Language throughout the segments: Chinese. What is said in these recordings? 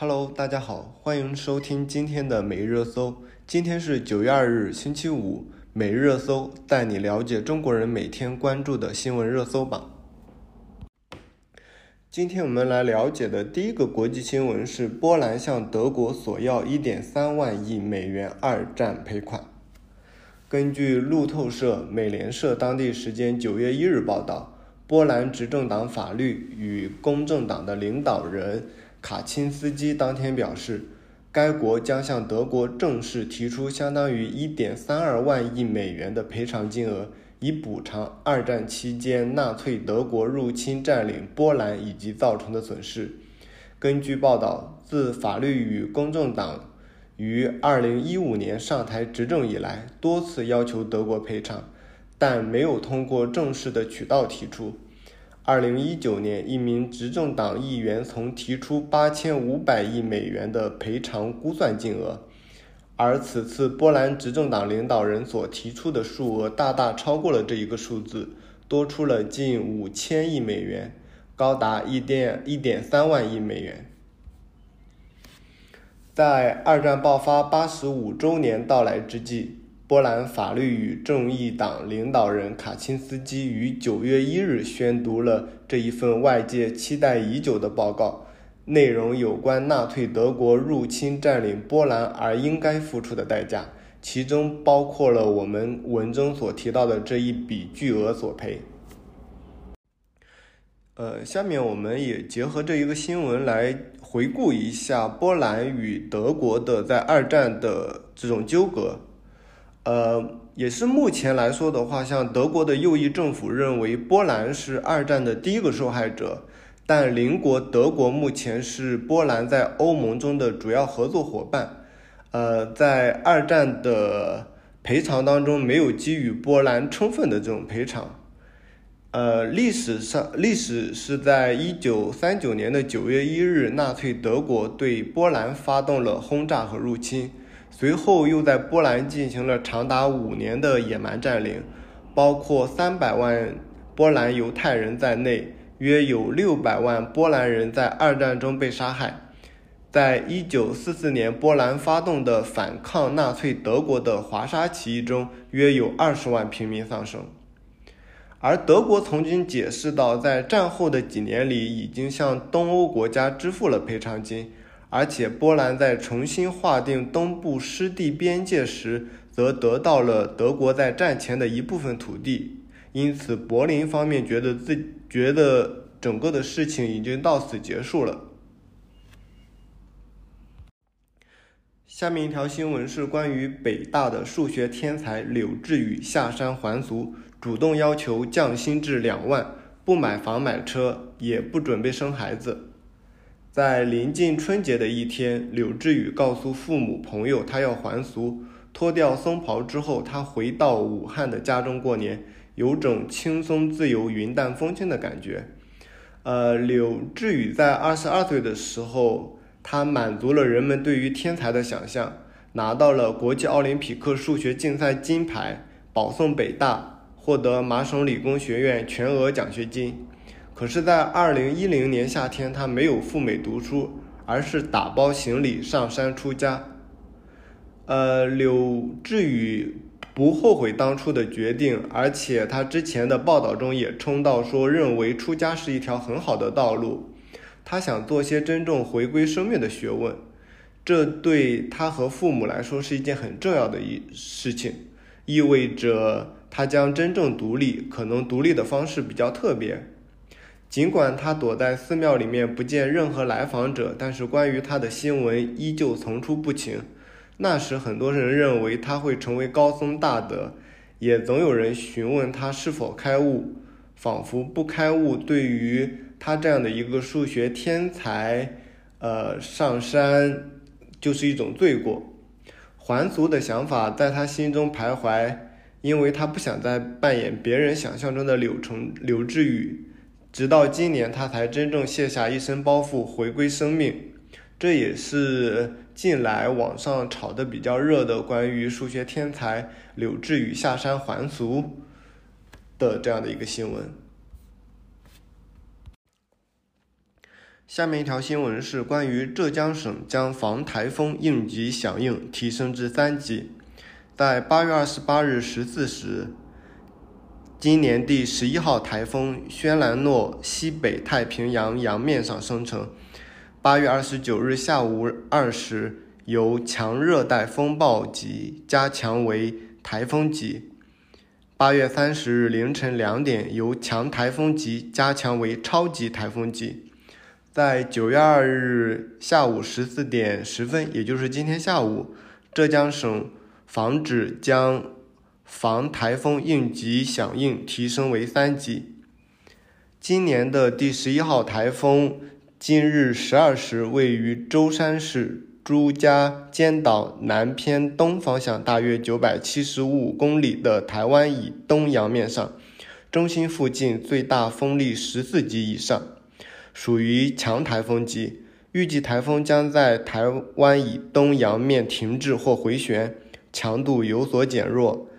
Hello，大家好，欢迎收听今天的每日热搜。今天是九月二日，星期五。每日热搜带你了解中国人每天关注的新闻热搜榜。今天我们来了解的第一个国际新闻是：波兰向德国索要一点三万亿美元二战赔款。根据路透社、美联社当地时间九月一日报道，波兰执政党法律与公正党的领导人卡钦斯基当天表示，该国将向德国正式提出相当于一点三二万亿美元的赔偿金额，以补偿二战期间纳粹德国入侵占领波兰以及造成的损失。根据报道，自法律与公正党。于二零一五年上台执政以来，多次要求德国赔偿，但没有通过正式的渠道提出。二零一九年，一名执政党议员曾提出八千五百亿美元的赔偿估算金额，而此次波兰执政党领导人所提出的数额大大超过了这一个数字，多出了近五千亿美元，高达一点一点三万亿美元。在二战爆发八十五周年到来之际，波兰法律与正义党领导人卡钦斯基于九月一日宣读了这一份外界期待已久的报告，内容有关纳粹德国入侵占领波兰而应该付出的代价，其中包括了我们文中所提到的这一笔巨额索赔。呃，下面我们也结合这一个新闻来回顾一下波兰与德国的在二战的这种纠葛。呃，也是目前来说的话，像德国的右翼政府认为波兰是二战的第一个受害者，但邻国德国目前是波兰在欧盟中的主要合作伙伴。呃，在二战的赔偿当中，没有给予波兰充分的这种赔偿。呃，历史上历史是在一九三九年的九月一日，纳粹德国对波兰发动了轰炸和入侵，随后又在波兰进行了长达五年的野蛮占领，包括三百万波兰犹太人在内，约有六百万波兰人在二战中被杀害。在一九四四年波兰发动的反抗纳粹德国的华沙起义中，约有二十万平民丧生。而德国曾经解释到，在战后的几年里，已经向东欧国家支付了赔偿金，而且波兰在重新划定东部失地边界时，则得到了德国在战前的一部分土地。因此，柏林方面觉得自觉得整个的事情已经到此结束了。下面一条新闻是关于北大的数学天才柳智宇下山还俗。主动要求降薪至两万，不买房买车，也不准备生孩子。在临近春节的一天，柳智宇告诉父母朋友，他要还俗，脱掉僧袍之后，他回到武汉的家中过年，有种轻松自由、云淡风轻的感觉。呃，柳智宇在二十二岁的时候，他满足了人们对于天才的想象，拿到了国际奥林匹克数学竞赛金牌，保送北大。获得麻省理工学院全额奖学金，可是，在二零一零年夏天，他没有赴美读书，而是打包行李上山出家。呃，柳智宇不后悔当初的决定，而且他之前的报道中也称到说，认为出家是一条很好的道路。他想做些真正回归生命的学问，这对他和父母来说是一件很重要的一事情，意味着。他将真正独立，可能独立的方式比较特别。尽管他躲在寺庙里面不见任何来访者，但是关于他的新闻依旧层出不穷。那时很多人认为他会成为高僧大德，也总有人询问他是否开悟，仿佛不开悟对于他这样的一个数学天才，呃，上山就是一种罪过。还俗的想法在他心中徘徊。因为他不想再扮演别人想象中的柳成柳智宇，直到今年他才真正卸下一身包袱，回归生命。这也是近来网上炒的比较热的关于数学天才柳智宇下山还俗的这样的一个新闻。下面一条新闻是关于浙江省将防台风应急响应提升至三级。在八月二十八日十四时，今年第十一号台风轩岚诺西北太平洋洋面上生成。八月二十九日下午二时，由强热带风暴级加强为台风级。八月三十日凌晨两点，由强台风级加强为超级台风级。在九月二日下午十四点十分，也就是今天下午，浙江省防指将防台风应急响应提升为三级。今年的第十一号台风，今日十二时位于舟山市朱家尖岛南偏东方向大约九百七十五公里的台湾以东洋面上，中心附近最大风力十四级以上。属于强台风级，预计台风将在台湾以东洋面停滞或回旋，强度有所减弱。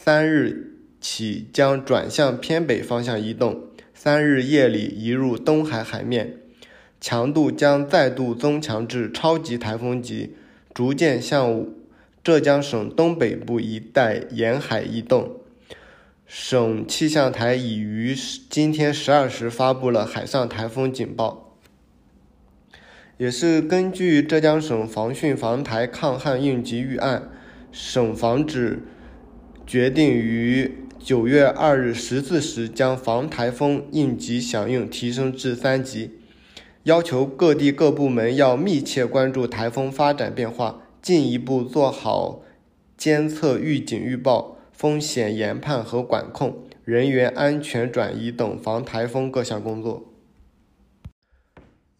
三日起将转向偏北方向移动，三日夜里移入东海海面，强度将再度增强至超级台风级，逐渐向浙江省东北部一带沿海移动。省气象台已于今天十二时发布了海上台风警报，也是根据浙江省防汛防台抗旱应急预案，省防指决定于九月二日十四时将防台风应急响应提升至三级，要求各地各部门要密切关注台风发展变化，进一步做好监测、预警、预报。风险研判和管控、人员安全转移等防台风各项工作。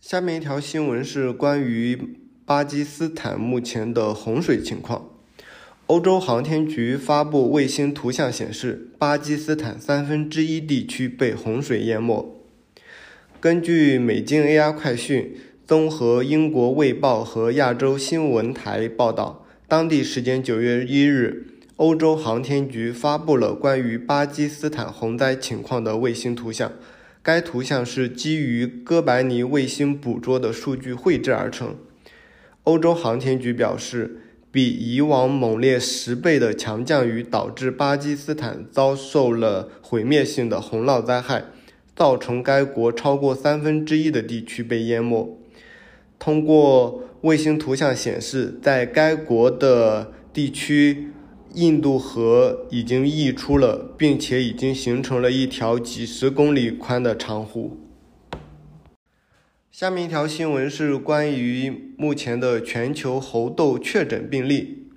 下面一条新闻是关于巴基斯坦目前的洪水情况。欧洲航天局发布卫星图像显示，巴基斯坦三分之一地区被洪水淹没。根据美经 AI 快讯综合英国卫报和亚洲新闻台报道，当地时间九月一日。欧洲航天局发布了关于巴基斯坦洪灾情况的卫星图像，该图像是基于哥白尼卫星捕捉的数据绘制而成。欧洲航天局表示，比以往猛烈十倍的强降雨导致巴基斯坦遭受了毁灭性的洪涝灾害，造成该国超过三分之一的地区被淹没。通过卫星图像显示，在该国的地区。印度河已经溢出了，并且已经形成了一条几十公里宽的长湖。下面一条新闻是关于目前的全球猴痘确诊病例。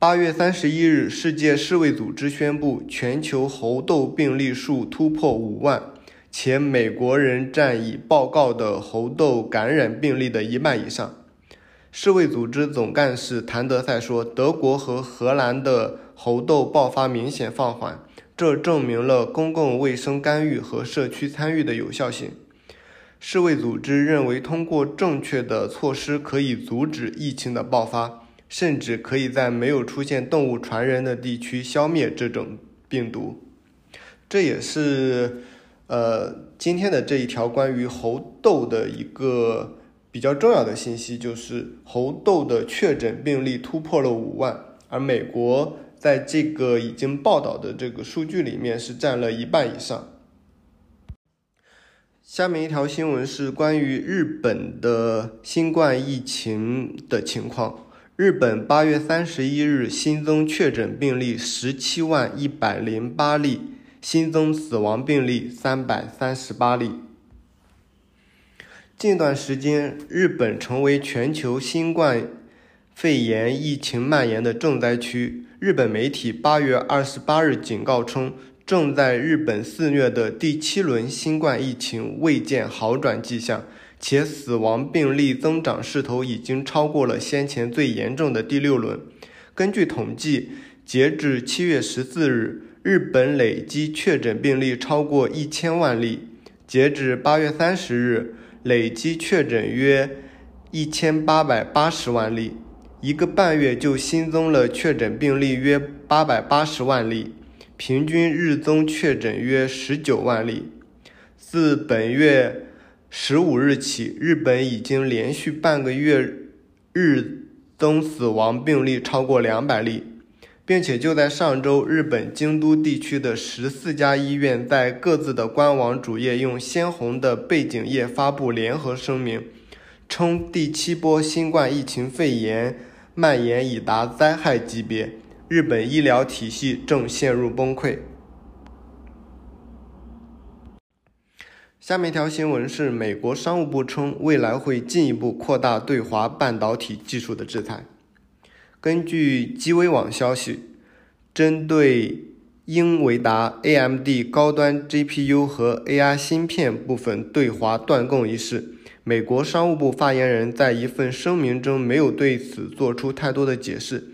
八月三十一日，世界世卫组织宣布，全球猴痘病例数突破五万，且美国人占已报告的猴痘感染病例的一半以上。世卫组织总干事谭德赛说：“德国和荷兰的猴痘爆发明显放缓，这证明了公共卫生干预和社区参与的有效性。”世卫组织认为，通过正确的措施可以阻止疫情的爆发，甚至可以在没有出现动物传人的地区消灭这种病毒。这也是，呃，今天的这一条关于猴痘的一个。比较重要的信息就是猴痘的确诊病例突破了五万，而美国在这个已经报道的这个数据里面是占了一半以上。下面一条新闻是关于日本的新冠疫情的情况。日本八月三十一日新增确诊病例十七万一百零八例，新增死亡病例三百三十八例。近段时间，日本成为全球新冠肺炎疫情蔓延的重灾区。日本媒体八月二十八日警告称，正在日本肆虐的第七轮新冠疫情未见好转迹象，且死亡病例增长势头已经超过了先前最严重的第六轮。根据统计，截至七月十四日，日本累计确诊病例超过一千万例。截至八月三十日。累计确诊约一千八百八十万例，一个半月就新增了确诊病例约八百八十万例，平均日增确诊约十九万例。自本月十五日起，日本已经连续半个月日增死亡病例超过两百例，并且就在上周，日本京都地区的十四家医院在各自的官网主页用鲜红的背景页发布联合声明，称第七波新冠疫情肺炎蔓延已达灾害级别，日本医疗体系正陷入崩溃。下面一条新闻是，美国商务部称，未来会进一步扩大对华半导体技术的制裁。根据基微网消息，针对英伟达、AMD 高端 GPU 和 AI 芯片部分对华断供一事，美国商务部发言人在一份声明中没有对此做出太多的解释，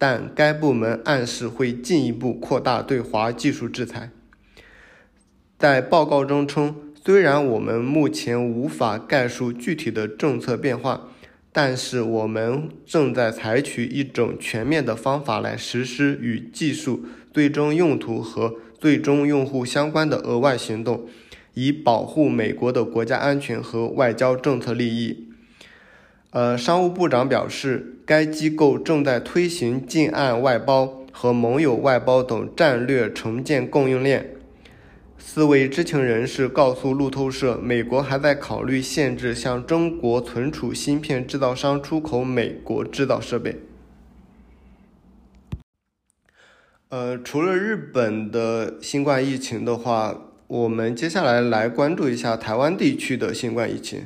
但该部门暗示会进一步扩大对华技术制裁。在报告中称。虽然我们目前无法概述具体的政策变化，但是我们正在采取一种全面的方法来实施与技术最终用途和最终用户相关的额外行动，以保护美国的国家安全和外交政策利益。呃，商务部长表示，该机构正在推行近岸外包和盟友外包等战略重建供应链。四位知情人士告诉路透社，美国还在考虑限制向中国存储芯片制造商出口美国制造设备。呃，除了日本的新冠疫情的话，我们接下来来关注一下台湾地区的新冠疫情。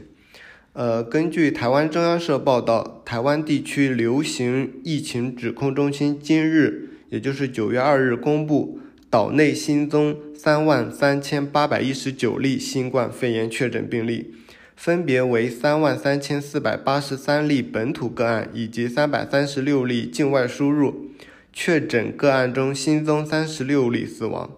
呃，根据台湾中央社报道，台湾地区流行疫情指控中心今日，也就是九月二日公布。岛内新增三万三千八百一十九例新冠肺炎确诊病例，分别为三万三千四百八十三例本土个案以及三百三十六例境外输入。确诊个案中新增三十六例死亡。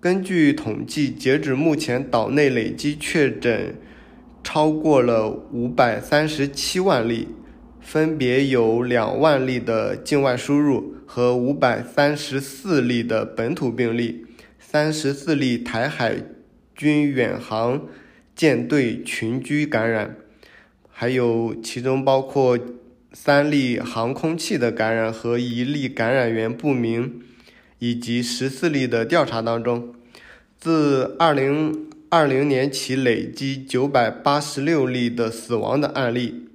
根据统计，截止目前，岛内累计确诊超过了五百三十七万例。分别有两万例的境外输入和五百三十四例的本土病例，三十四例台海军远航舰队群居感染，还有其中包括三例航空器的感染和一例感染源不明，以及十四例的调查当中，自二零二零年起累计九百八十六例的死亡的案例。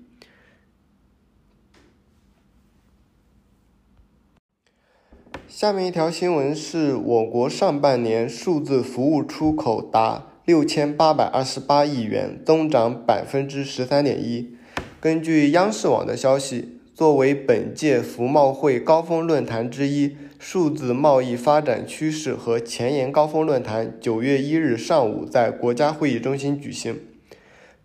下面一条新闻是我国上半年数字服务出口达六千八百二十八亿元，增长百分之十三点一。根据央视网的消息，作为本届服贸会高峰论坛之一，数字贸易发展趋势和前沿高峰论坛九月一日上午在国家会议中心举行。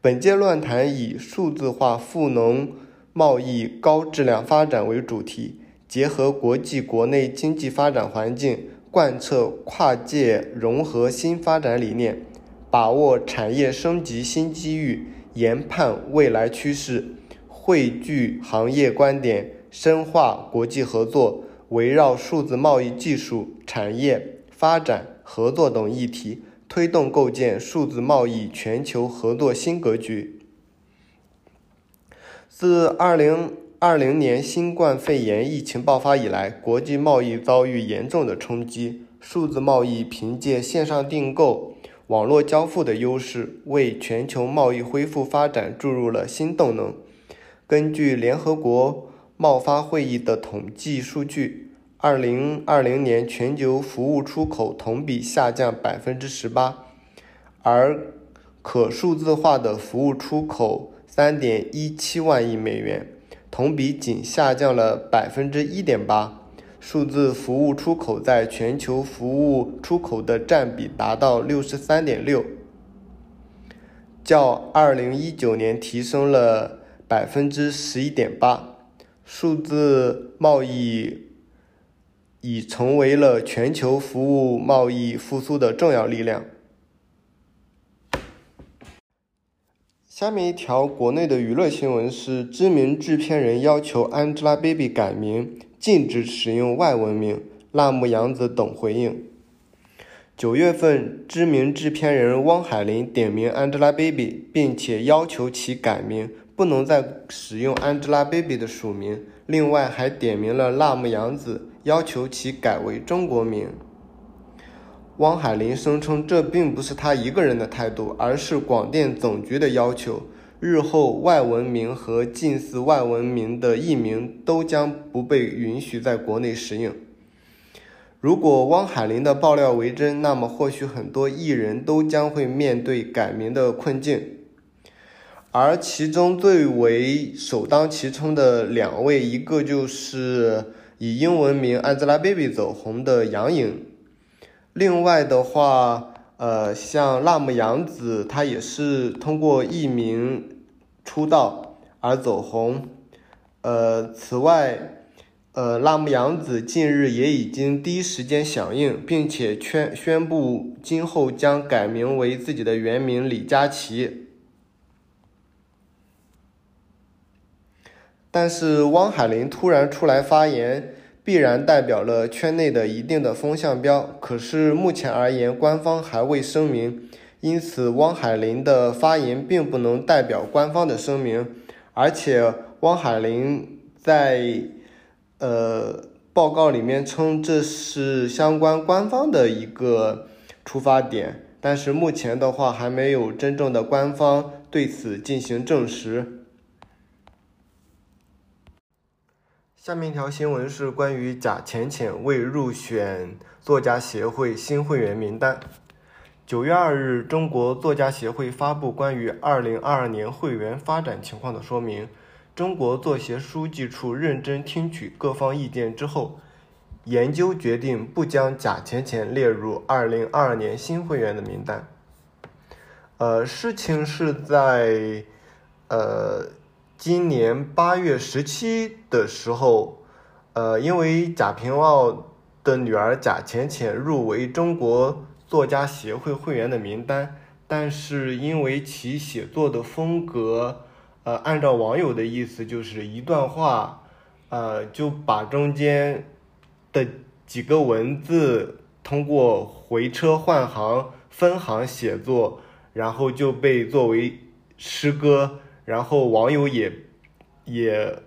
本届论坛以数字化赋能贸易高质量发展为主题。结合国际国内经济发展环境，贯彻跨界融合新发展理念，把握产业升级新机遇，研判未来趋势，汇聚行业观点，深化国际合作，围绕数字贸易技术、产业发展、合作等议题，推动构建数字贸易全球合作新格局。自二零。二零年新冠肺炎疫情爆发以来，国际贸易遭遇严重的冲击。数字贸易凭借线上订购、网络交付的优势，为全球贸易恢复发展注入了新动能。根据联合国贸发会议的统计数据，二零二零年全球服务出口同比下降百分之十八，而可数字化的服务出口三点一七万亿美元。同比仅下降了百分之一点八，数字服务出口在全球服务出口的占比达到六十三点六，较二零一九年提升了百分之十一点八。数字贸易已成为了全球服务贸易复苏的重要力量。下面一条国内的娱乐新闻是：知名制片人要求 Angelababy 改名，禁止使用外文名。辣目洋子等回应。九月份，知名制片人汪海林点名 Angelababy，并且要求其改名，不能再使用 Angelababy 的署名。另外，还点名了辣目洋子，要求其改为中国名。汪海林声称，这并不是他一个人的态度，而是广电总局的要求。日后，外文名和近似外文名的艺名都将不被允许在国内使用。如果汪海林的爆料为真，那么或许很多艺人都将会面对改名的困境。而其中最为首当其冲的两位，一个就是以英文名 Angelababy 走红的杨颖，另外的话，呃，像辣目洋子，她也是通过艺名出道而走红。呃，此外。呃，辣目洋子近日也已经第一时间响应，并且宣宣布今后将改名为自己的原名李佳琦。但是汪海林突然出来发言，必然代表了圈内的一定的风向标。可是目前而言，官方还未声明，因此汪海林的发言并不能代表官方的声明。而且汪海林在。呃，报告里面称这是相关官方的一个出发点，但是目前的话还没有真正的官方对此进行证实。下面一条新闻是关于贾浅浅未入选作家协会新会员名单。九月二日，中国作家协会发布关于二零二二年会员发展情况的说明。中国作协书记处认真听取各方意见之后，研究决定不将贾浅浅列入2022年新会员的名单。呃，事情是在呃今年八月十七的时候，呃，因为贾平凹的女儿贾浅浅入围中国作家协会会员的名单，但是因为其写作的风格。呃，按照网友的意思，就是一段话，呃，就把中间的几个文字通过回车换行、分行写作，然后就被作为诗歌，然后网友也也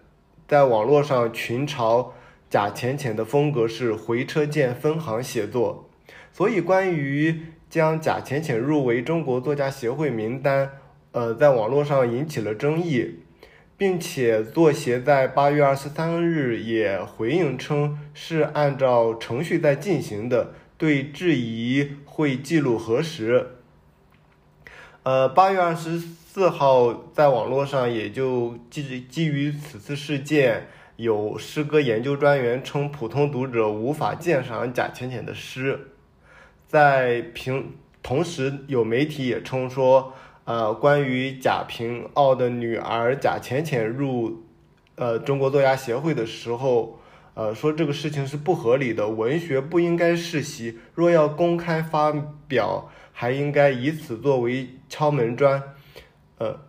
在网络上群嘲贾浅浅的风格是回车键分行写作，所以关于将贾浅浅入围中国作家协会名单。呃，在网络上引起了争议，并且作协在八月二十三日也回应称是按照程序在进行的，对质疑会记录核实。呃，八月二十四号在网络上也就基基于此次事件，有诗歌研究专员称普通读者无法鉴赏贾浅浅的诗，在评同时有媒体也称说。呃，关于贾平凹的女儿贾浅浅入，呃，中国作家协会的时候，呃，说这个事情是不合理的，文学不应该世袭，若要公开发表，还应该以此作为敲门砖。呃，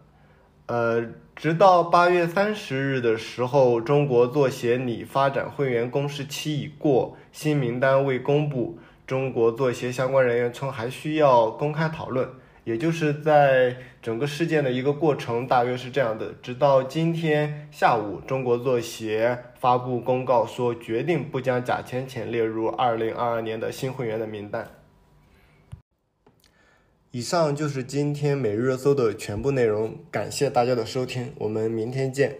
呃，直到八月三十日的时候，中国作协拟发展会员公示期已过，新名单未公布，中国作协相关人员称还需要公开讨论。也就是在整个事件的一个过程，大约是这样的。直到今天下午，中国作协发布公告说，决定不将贾浅浅列入二零二二年的新会员的名单。以上就是今天每日热搜的全部内容，感谢大家的收听，我们明天见。